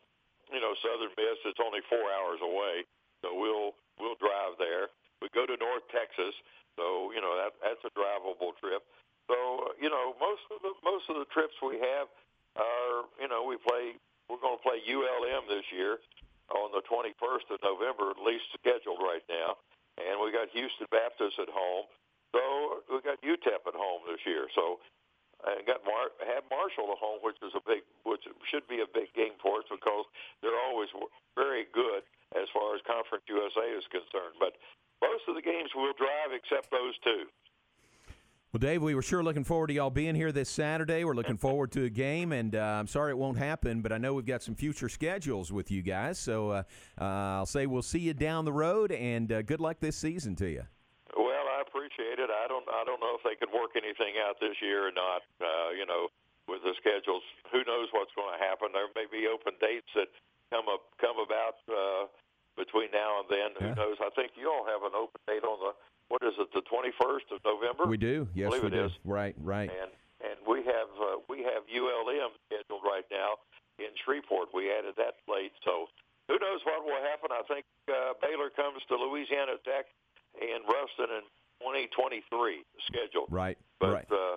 you know Southern Miss, it's only four hours away, so we'll we'll drive there. We go to North Texas, so you know that that's a drivable trip. So you know most of the most of the trips we have are you know we play we're going to play ULM this year on the 21st of November, at least scheduled right now. And we got Houston Baptist at home. So we got UTEP at home this year. So and got Mar- have Marshall at home, which is a big, which should be a big game for us because they're always very good as far as Conference USA is concerned. But most of the games we'll drive except those two. Well, Dave, we were sure looking forward to y'all being here this Saturday. We're looking forward to a game, and uh, I'm sorry it won't happen, but I know we've got some future schedules with you guys. So uh, uh, I'll say we'll see you down the road, and uh, good luck this season to you. Appreciate it. I don't, I don't know if they can work anything out this year or not. Uh, you know, with the schedules, who knows what's going to happen? There may be open dates that come up, come about uh, between now and then. Who knows? I think you all have an open date on the what is it, the 21st of November? We do. Yes, we do. Is. Right, right. And and we have uh, we have ULM scheduled right now in Shreveport. We added that late, so who knows what will happen? I think uh, Baylor comes to Louisiana Tech in Ruston in 2023 scheduled. Right, but right. uh,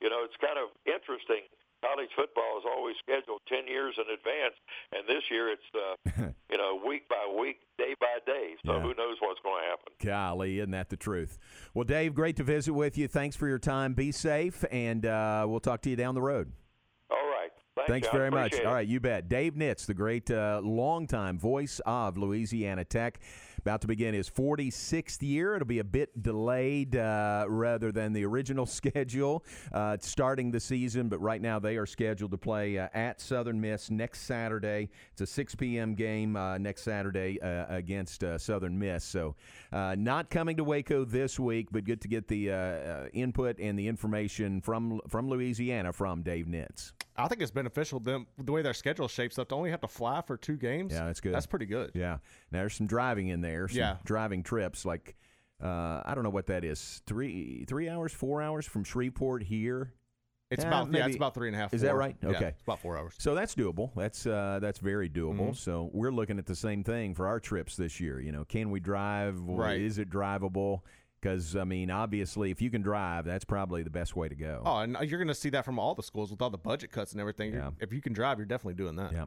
you know it's kind of interesting college football is always scheduled 10 years in advance and this year it's uh, you know week by week day by day so Yeah. who knows what's going to happen Golly, isn't that the truth? Well, Dave, great to visit with you. Thanks for your time. Be safe, and uh, we'll talk to you down the road. all right Thanks, Thanks very much. It. All right, you bet. Dave Nitz, the great uh, longtime voice of Louisiana Tech. About to begin his 46th year. It'll be a bit delayed uh, rather than the original schedule uh, starting the season, but right now they are scheduled to play uh, at Southern Miss next Saturday. It's a 6 p.m. game uh, next Saturday uh, against uh, Southern Miss. So, not coming to Waco this week, but good to get the input and the information from from Louisiana from Dave Nitz. I think it's beneficial them the way their schedule shapes up to only have to fly for two games. Yeah, that's good. That's pretty good. Yeah. Now there's some driving in there. Some yeah. driving trips like uh, I don't know what that is. Three three hours, four hours from Shreveport here. It's about maybe, yeah, it's about three and a half. Is four. that right? Okay, yeah, about four hours. So that's doable. That's uh, that's very doable. Mm-hmm. So we're looking at the same thing for our trips this year. You know, can we drive? Right. Is it drivable? Because I mean, obviously, if you can drive, that's probably the best way to go. Oh, and you're going to see that from all the schools with all the budget cuts and everything. Yeah. If you can drive, you're definitely doing that. Yeah.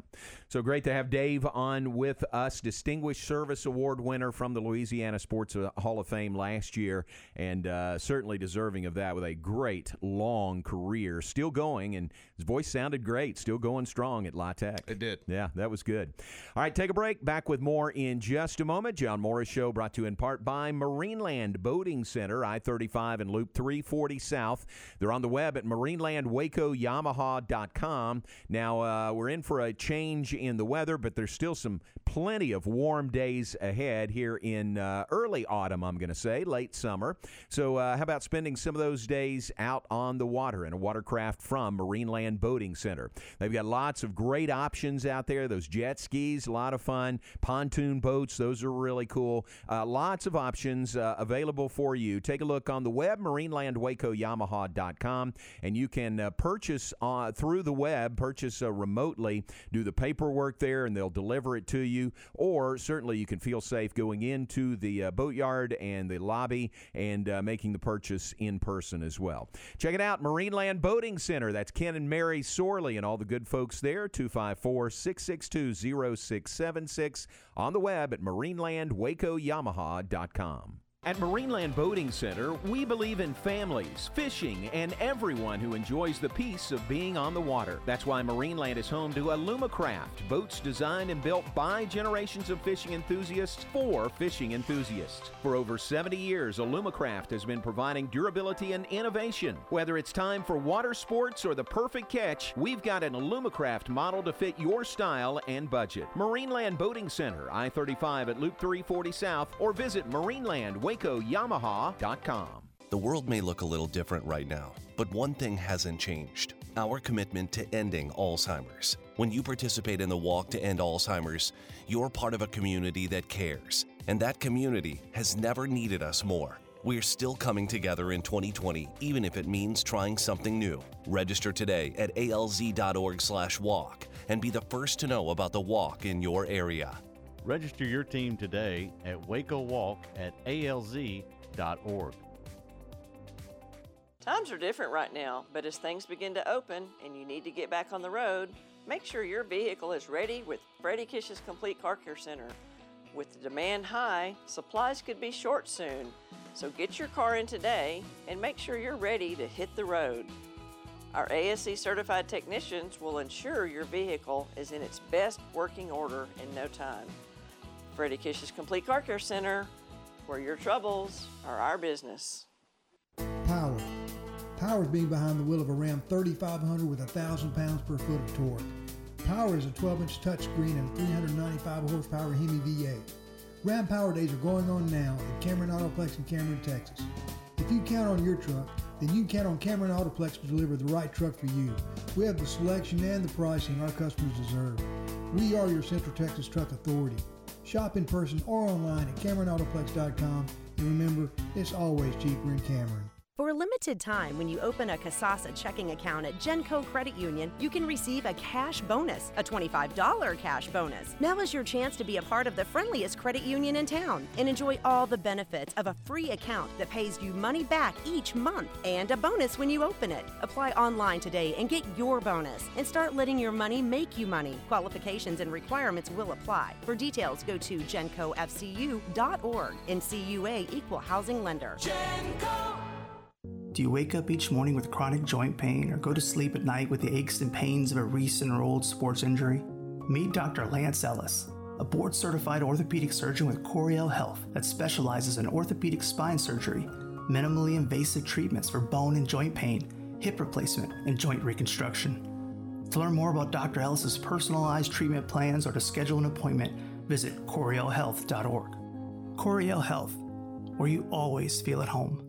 So great to have Dave on with us, Distinguished Service Award winner from the Louisiana Sports Hall of Fame last year, and uh, certainly deserving of that with a great long career, still going, and his voice sounded great, still going strong at La Tech. It did. Yeah, that was good. All right, take a break. Back with more in just a moment. John Morris Show brought to you in part by Marineland Boating. Boating Center, I 35 and Loop 340 South. They're on the web at marinelandwacoyamaha.com. Now, uh, we're in for a change in the weather, but there's still some plenty of warm days ahead here in uh, early autumn, I'm going to say, late summer. So, uh, how about spending some of those days out on the water in a watercraft from Marineland Boating Center? They've got lots of great options out there. Those jet skis, a lot of fun. Pontoon boats, those are really cool. Uh, lots of options uh, available for you. Take a look on the web, marinelandwacoyamaha.com, and you can uh, purchase uh, through the web, purchase uh, remotely, do the paperwork there, and they'll deliver it to you. Or certainly you can feel safe going into the uh, boatyard and the lobby and uh, making the purchase in person as well. Check it out, Marineland Boating Center. That's Ken and Mary Sorley and all the good folks there, 254 662 0676 on the web at marinelandwacoyamaha.com. At Marineland Boating Center, we believe in families, fishing, and everyone who enjoys the peace of being on the water. That's why Marineland is home to Alumacraft, boats designed and built by generations of fishing enthusiasts for fishing enthusiasts. For over 70 years, Alumacraft has been providing durability and innovation. Whether it's time for water sports or the perfect catch, we've got an Alumacraft model to fit your style and budget. Marineland Boating Center, I 35 at Loop 340 South, or visit Marineland WacoYamaha.com. The world may look a little different right now, but one thing hasn't changed our commitment to ending Alzheimer's. When you participate in the Walk to End Alzheimer's, you're part of a community that cares, and that community has never needed us more. We're still coming together in 2020, even if it means trying something new. Register today at alz.org/walk and be the first to know about the walk in your area. Register your team today at Waco Walk at alz.org. Times are different right now, but as things begin to open and you need to get back on the road, make sure your vehicle is ready with Freddie Kish's Complete Car Care Center. With the demand high, supplies could be short soon. So get your car in today and make sure you're ready to hit the road. Our ASE certified technicians will ensure your vehicle is in its best working order in no time. Freddie Kish's Complete Car Care Center, where your troubles are our business. Power. Power is being behind the wheel of a Ram 3500 with 1,000 pounds per foot of torque. Power is a 12-inch touchscreen and 395 horsepower Hemi V8. Ram Power Days are going on now at Cameron Autoplex in Cameron, Texas. If you count on your truck, then you can count on Cameron Autoplex to deliver the right truck for you. We have the selection and the pricing our customers deserve. We are your Central Texas Truck Authority. Shop in person or online at CameronAutoplex.com. And remember, it's always cheaper in Cameron. For a limited time, when you open a Kasasa checking account at Genco Credit Union, you can receive a cash bonus, a $25 cash bonus. Now is your chance to be a part of the friendliest credit union in town and enjoy all the benefits of a free account that pays you money back each month and a bonus when you open it. Apply online today and get your bonus and start letting your money make you money. Qualifications and requirements will apply. For details, go to gencofcu.org. NCUA Equal Housing Lender. Genco. Do you wake up each morning with chronic joint pain or go to sleep at night with the aches and pains of a recent or old sports injury? Meet Dr. Lance Ellis. a board certified orthopedic surgeon with Coryell Health that specializes in orthopedic spine surgery, minimally invasive treatments for bone and joint pain, hip replacement, and joint reconstruction. To learn more about Dr. Ellis's personalized treatment plans or to schedule an appointment, visit CoryellHealth.org. Coryell Health, where you always feel at home.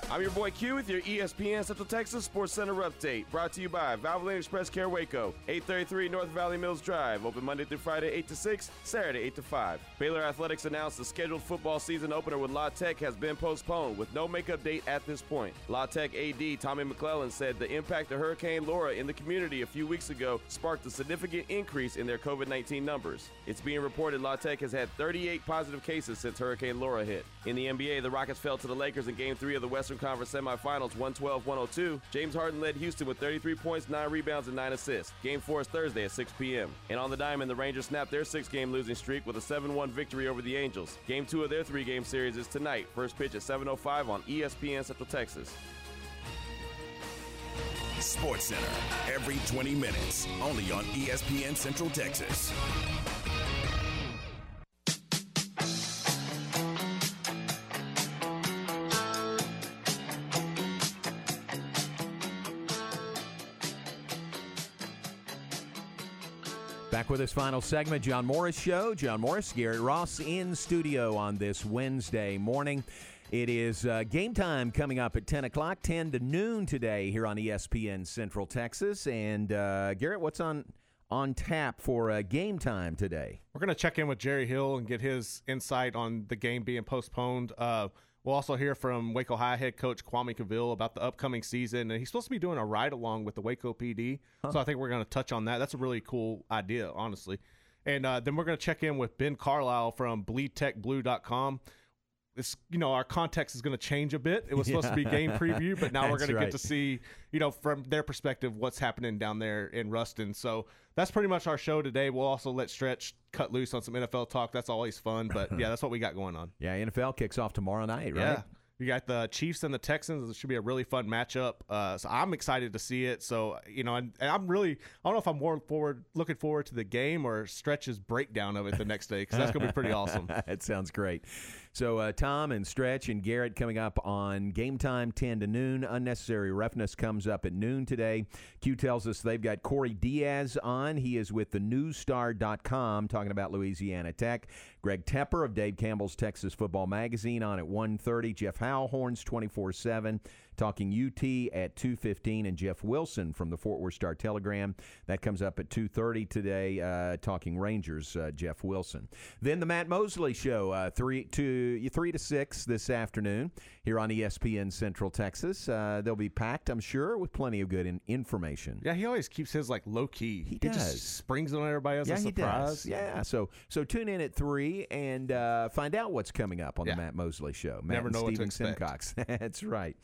I'm your boy Q with your ESPN Central Texas Sports Center update. Brought to you by Valvoline Express Care Waco, 833 North Valley Mills Drive. Open Monday through Friday, 8 to 6, Saturday, 8 to 5. Baylor Athletics announced the scheduled football season opener with La Tech has been postponed with no makeup date at this point. La Tech AD Tommy McClelland said the impact of Hurricane Laura in the community a few weeks ago sparked a significant increase in their COVID 19 numbers. It's being reported La Tech has had 38 positive cases since Hurricane Laura hit. In the NBA, the Rockets fell to the Lakers in Game 3 of the Western Conference semifinals 112 102. James Harden led Houston with 33 points, 9 rebounds, and 9 assists. Game 4 is Thursday at 6 p.m. And on the diamond, the Rangers snapped their six game losing streak with a 7 1 victory over the Angels. Game 2 of their three game series is tonight. First pitch at 7.05 on ESPN Central Texas. Sports Center every 20 minutes, only on ESPN Central Texas. Back with this final segment, John Morris Show. John Morris, Garrett Ross in studio on this Wednesday morning. It is uh, game time coming up at 10 o'clock, 10 to noon today here on ESPN Central Texas. And uh, Garrett, what's on on tap for uh, game time today? We're going to check in with Jerry Hill and get his insight on the game being postponed. We'll also hear from Waco High head coach Kwame Cavil about the upcoming season. And he's supposed to be doing a ride along with the Waco PD. So I think we're going to touch on that. That's a really cool idea, honestly. And uh, then we're going to check in with Ben Carlisle from bleedtechblue.com. This, you know, our context is going to change a bit. It was supposed to be game preview, but now we're going to get to see, you know, from their perspective, what's happening down there in Ruston. So that's pretty much our show today. We'll also let Stretch cut loose on some NFL talk. That's always fun. But yeah, that's what we got going on. Yeah, NFL kicks off tomorrow night, right? Yeah. You got the Chiefs and the Texans. It should be a really fun matchup. Uh, so I'm excited to see it. So you know, and, and I'm really I don't know if I'm more forward looking forward to the game or Stretch's breakdown of it the next day because that's gonna be pretty awesome. that sounds great. So uh, Tom and Stretch and Garrett coming up on game time 10 to noon. Unnecessary roughness comes up at noon today. Q tells us they've got Corey Diaz on. He is with the newsstar.com talking about Louisiana Tech. Greg Tepper of Dave Campbell's Texas Football Magazine on at 1.30. Jeff Howhorns 24-7 talking UT at 2.15 and Jeff Wilson from the Fort Worth Star Telegram. That comes up at 2.30 today uh, talking Rangers, uh, Jeff Wilson. Then the Matt Mosley Show, uh, 3 to 3 to 6 this afternoon here on ESPN Central Texas. Uh, they'll be packed, I'm sure, with plenty of good in- information. Yeah, he always keeps his like low key. He, does. just springs on everybody as yeah, a he does. Yeah, so so tune in at three and uh, find out what's coming up on Yeah. the Matt Mosley Show. Matt Never and know what to Steven. Simcox. That's right.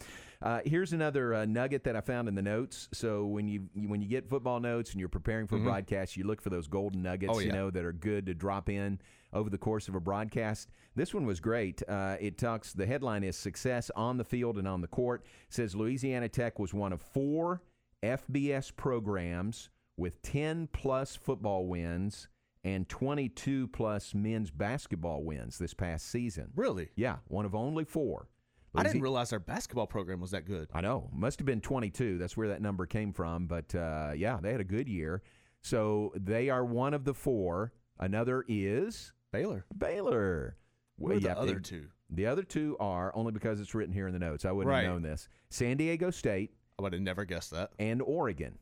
Uh, here's another uh, nugget that I found in the notes. So when you you- when you get football notes and you're preparing for Mhm. broadcast, you look for those golden nuggets. Oh, yeah. You know that are good to drop in over the course of a broadcast. This one was great. Uh, it talks. The headline is "Success on the Field and on the Court." says Louisiana Tech was one of four FBS programs with 10 plus football wins and 22 plus men's basketball wins this past season. Really? Yeah, one of only four. I didn't realize our basketball program was that good. I know. Must have been 22. That's where that number came from. But uh, yeah, they had a good year. So they are one of the four. Another is Baylor. Baylor. Are the other two? The other two are only because it's written here in the notes. I wouldn't Right. have known this. San Diego State I would have never guessed that. and Oregon.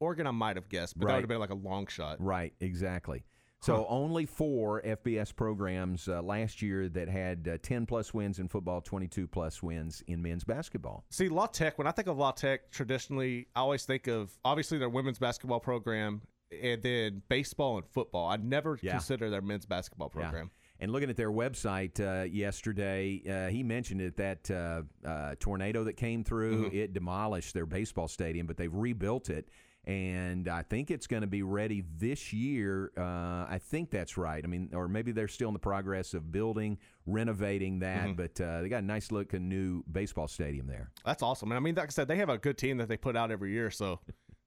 Oregon, I might have guessed, but that would have been like a long shot. Right, exactly. So Huh. only four FBS programs uh, last year that had uh, 10 plus wins in football, 22 plus wins in men's basketball. See, La Tech, when I think of La Tech, traditionally, I always think of obviously their women's basketball program and then baseball and football. I never Yeah. consider their men's basketball Yeah. program. And looking at their website uh, yesterday, uh, he mentioned it that uh, uh, tornado that came through, Mhm. it demolished their baseball stadium, but they've rebuilt it. and I think it's going to be ready this year. Uh, I think that's right. I mean, or maybe they're still in the progress of building, renovating that, Mhm. but uh, they got a nice looking new baseball stadium there. That's awesome. And I mean, like I said, they have a good team that they put out every year, so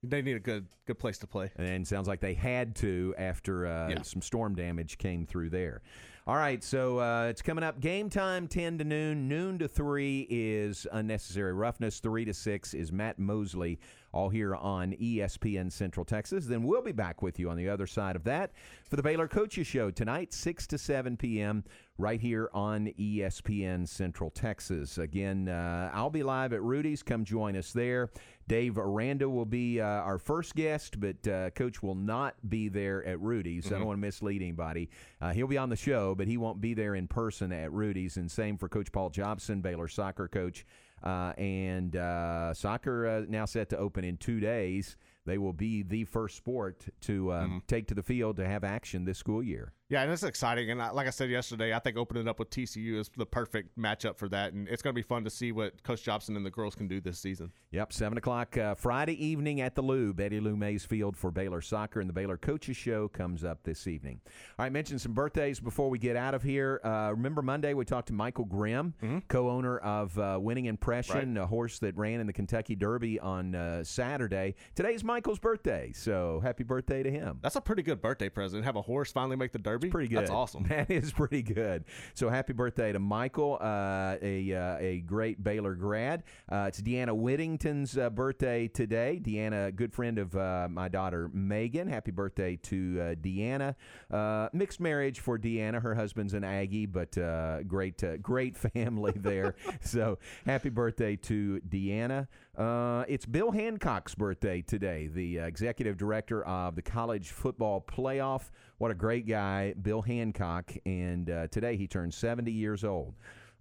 they need a good good place to play. And sounds like they had to after uh, Yeah. some storm damage came through there. All right, so uh, it's coming up. Game time, 10 to noon. Noon to 3 is Unnecessary Roughness. 3 to 6 is Matt Mosley, all here on ESPN Central Texas. Then we'll be back with you on the other side of that for the Baylor Coaches Show tonight, 6 to 7 p.m., right here on ESPN Central Texas. Again, uh, I'll be live at Rudy's. Come join us there. Dave Aranda will be uh, our first guest, but uh, Coach will not be there at Rudy's. I Mhm. don't want to mislead anybody. Uh, he'll be on the show, but he won't be there in person at Rudy's. And same for Coach Paul Jobson, Baylor soccer coach. Uh, and uh, soccer uh, now set to open in two days. They will be the first sport to uh, take to the field to have action this school year. Yeah, and it's exciting. And I, like I said yesterday, I think opening up with TCU is the perfect matchup for that. And it's going to be fun to see what Coach Jobson and the girls can do this season. Yep, 7 o'clock uh, Friday evening at the Lou, Betty Lou Mays Field for Baylor Soccer, and the Baylor Coaches Show comes up this evening. All right, mentioned some birthdays before we get out of here. Uh, remember Monday we talked to Michael Grimm, co owner of uh, Winning Impression, a horse that ran in the Kentucky Derby on uh, Saturday. Today's Michael's birthday, so happy birthday to him. That's a pretty good birthday present. Have a horse finally make the Derby. That's pretty good. That's awesome. That is pretty good. So happy birthday to Michael, uh, a uh, a great Baylor grad. Uh, it's Deanna Whittington's uh, birthday today. Deanna, good friend of uh, my daughter Megan. Happy birthday to uh, Deanna. Uh, mixed marriage for Deanna. Her husband's an Aggie, but uh, great uh, great family there. so happy birthday to Deanna. Uh, it's Bill Hancock's birthday today, the uh, executive director of the College Football Playoff. What a great guy, Bill Hancock. And uh, today he turns 70 years old.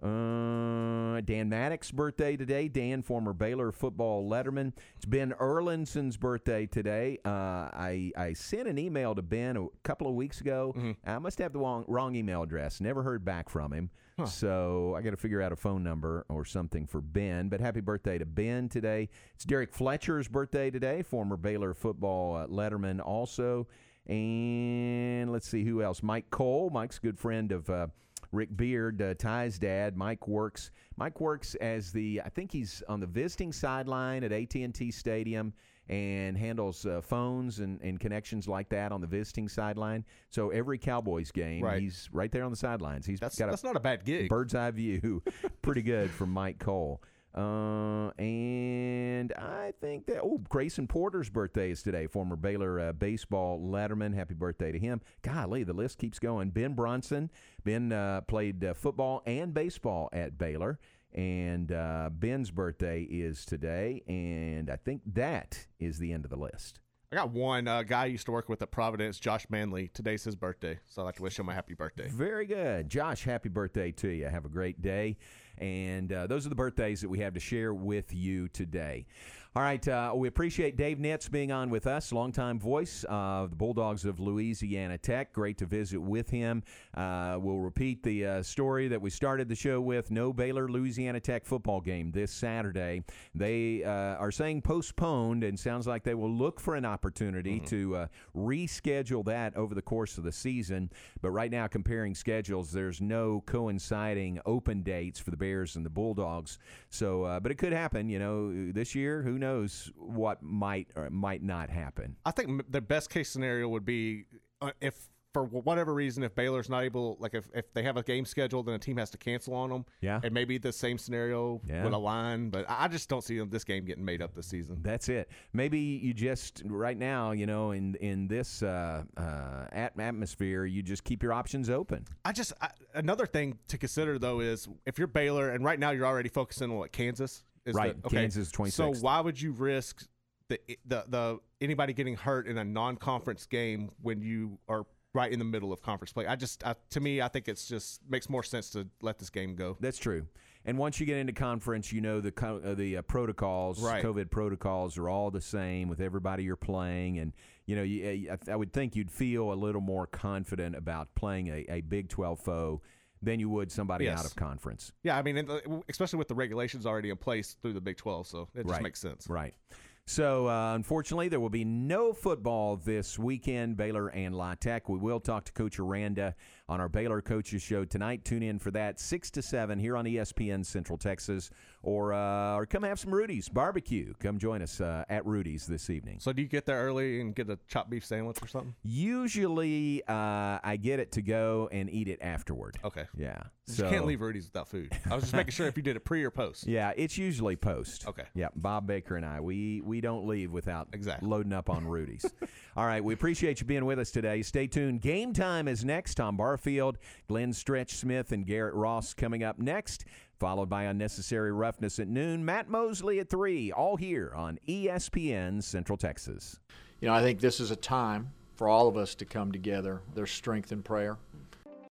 Uh, Dan Maddox's birthday today. Dan, former Baylor football letterman. It's Ben Erlinson's birthday today. Uh, I I sent an email to Ben a couple of weeks ago. I must have the wrong, wrong email address. Never heard back from him. So I got to figure out a phone number or something for Ben. But happy birthday to Ben today. It's Derek Fletcher's birthday today. Former Baylor football uh, letterman also. And let's see who else. Mike Cole. Mike's good friend of. Uh, Rick Beard, uh, Ty's dad. Mike works. Mike works as the. I think he's on the visiting sideline at AT and T Stadium and handles uh, phones and, and connections like that on the visiting sideline. So every Cowboys game, Right. he's right there on the sidelines. He's That's- got that's not a bad gig. Bird's eye view, pretty good from Mike Cole. Uh, and I think that oh, Grayson Porter's birthday is today. Former Baylor uh, baseball letterman. Happy birthday to him. Golly, the list keeps going. Ben Bronson. Ben uh, played uh, football and baseball at Baylor. And uh, Ben's birthday is today. And I think that is the end of the list. I got one uh, guy I used to work with at Providence, Josh Manley. Today's his birthday, so I'd like to wish him a happy birthday. Very good. Josh, happy birthday to you. Have a great day. And uh, those are the birthdays that we have to share with you today. All right, uh, we appreciate Dave Nitz being on with us, longtime voice of the Bulldogs of Louisiana Tech. Great to visit with him. Uh, we'll repeat the uh, story that we started the show with no Baylor Louisiana Tech football game this Saturday. They uh, are saying postponed, and sounds like they will look for an opportunity to uh, reschedule that over the course of the season. But right now, comparing schedules, there's no coinciding open dates for the Bears and the Bulldogs. So, uh, but it could happen. You know, this year, who knows what might or might not happen. I think the best case scenario would be uh, if, for whatever reason, if Baylor's not able, like if, if they have a game scheduled and a team has to cancel on them, Yeah. and maybe the same scenario Yeah. would align. But I I just don't see this game getting made up this season. That's it. Maybe you just right now, you know, in in this uh, uh, atmosphere, you just keep your options open. I just I, another thing to consider though is if you're Baylor and right now you're already focusing on what Kansas is the- Right, okay, Kansas 26th. So why would you risk the the the anybody getting hurt in a non-conference game when you are right in the middle of conference play? I just I, to me I think it's just makes more sense to let this game go. That's true. And once you get into conference, you know the co- uh, the uh, protocols, Right. COVID protocols are all the same with everybody you're playing, and you know you, I, I would think you'd feel a little more confident about playing a, a Big 12 foe than you would somebody Yes. out of conference. Yeah, I mean, uh, especially with the regulations already in place through the Big 12, so it just Right. makes sense. Right. So, uh, unfortunately, there will be no football this weekend, Baylor and La Tech. We will talk to Coach Aranda on our Baylor Coaches Show tonight. Tune in for that, 6 to 7 here on ESPN Central Texas. Or, uh, or come have some Rudy's barbecue. Come join us uh, at Rudy's this evening. So, do you get there early and get a chopped beef sandwich or something? Usually, uh, I get it to go and eat it afterward. Okay. Yeah. So, you can't leave Rudy's without food. I was just making sure if you did it pre or post. Yeah, it's usually post. Okay. Yeah, Bob Baker and I, we we don't leave without exactly. loading up on Rudy's. All right, we appreciate you being with us today. Stay tuned. Game time is next. Tom Barfield, Glenn Stretch Smith, and Garrett Ross coming up next, followed by Unnecessary Roughness at noon. Matt Mosley at 3, all here on ESPN Central Texas. You know, I think this is a time for all of us to come together. There's strength in prayer.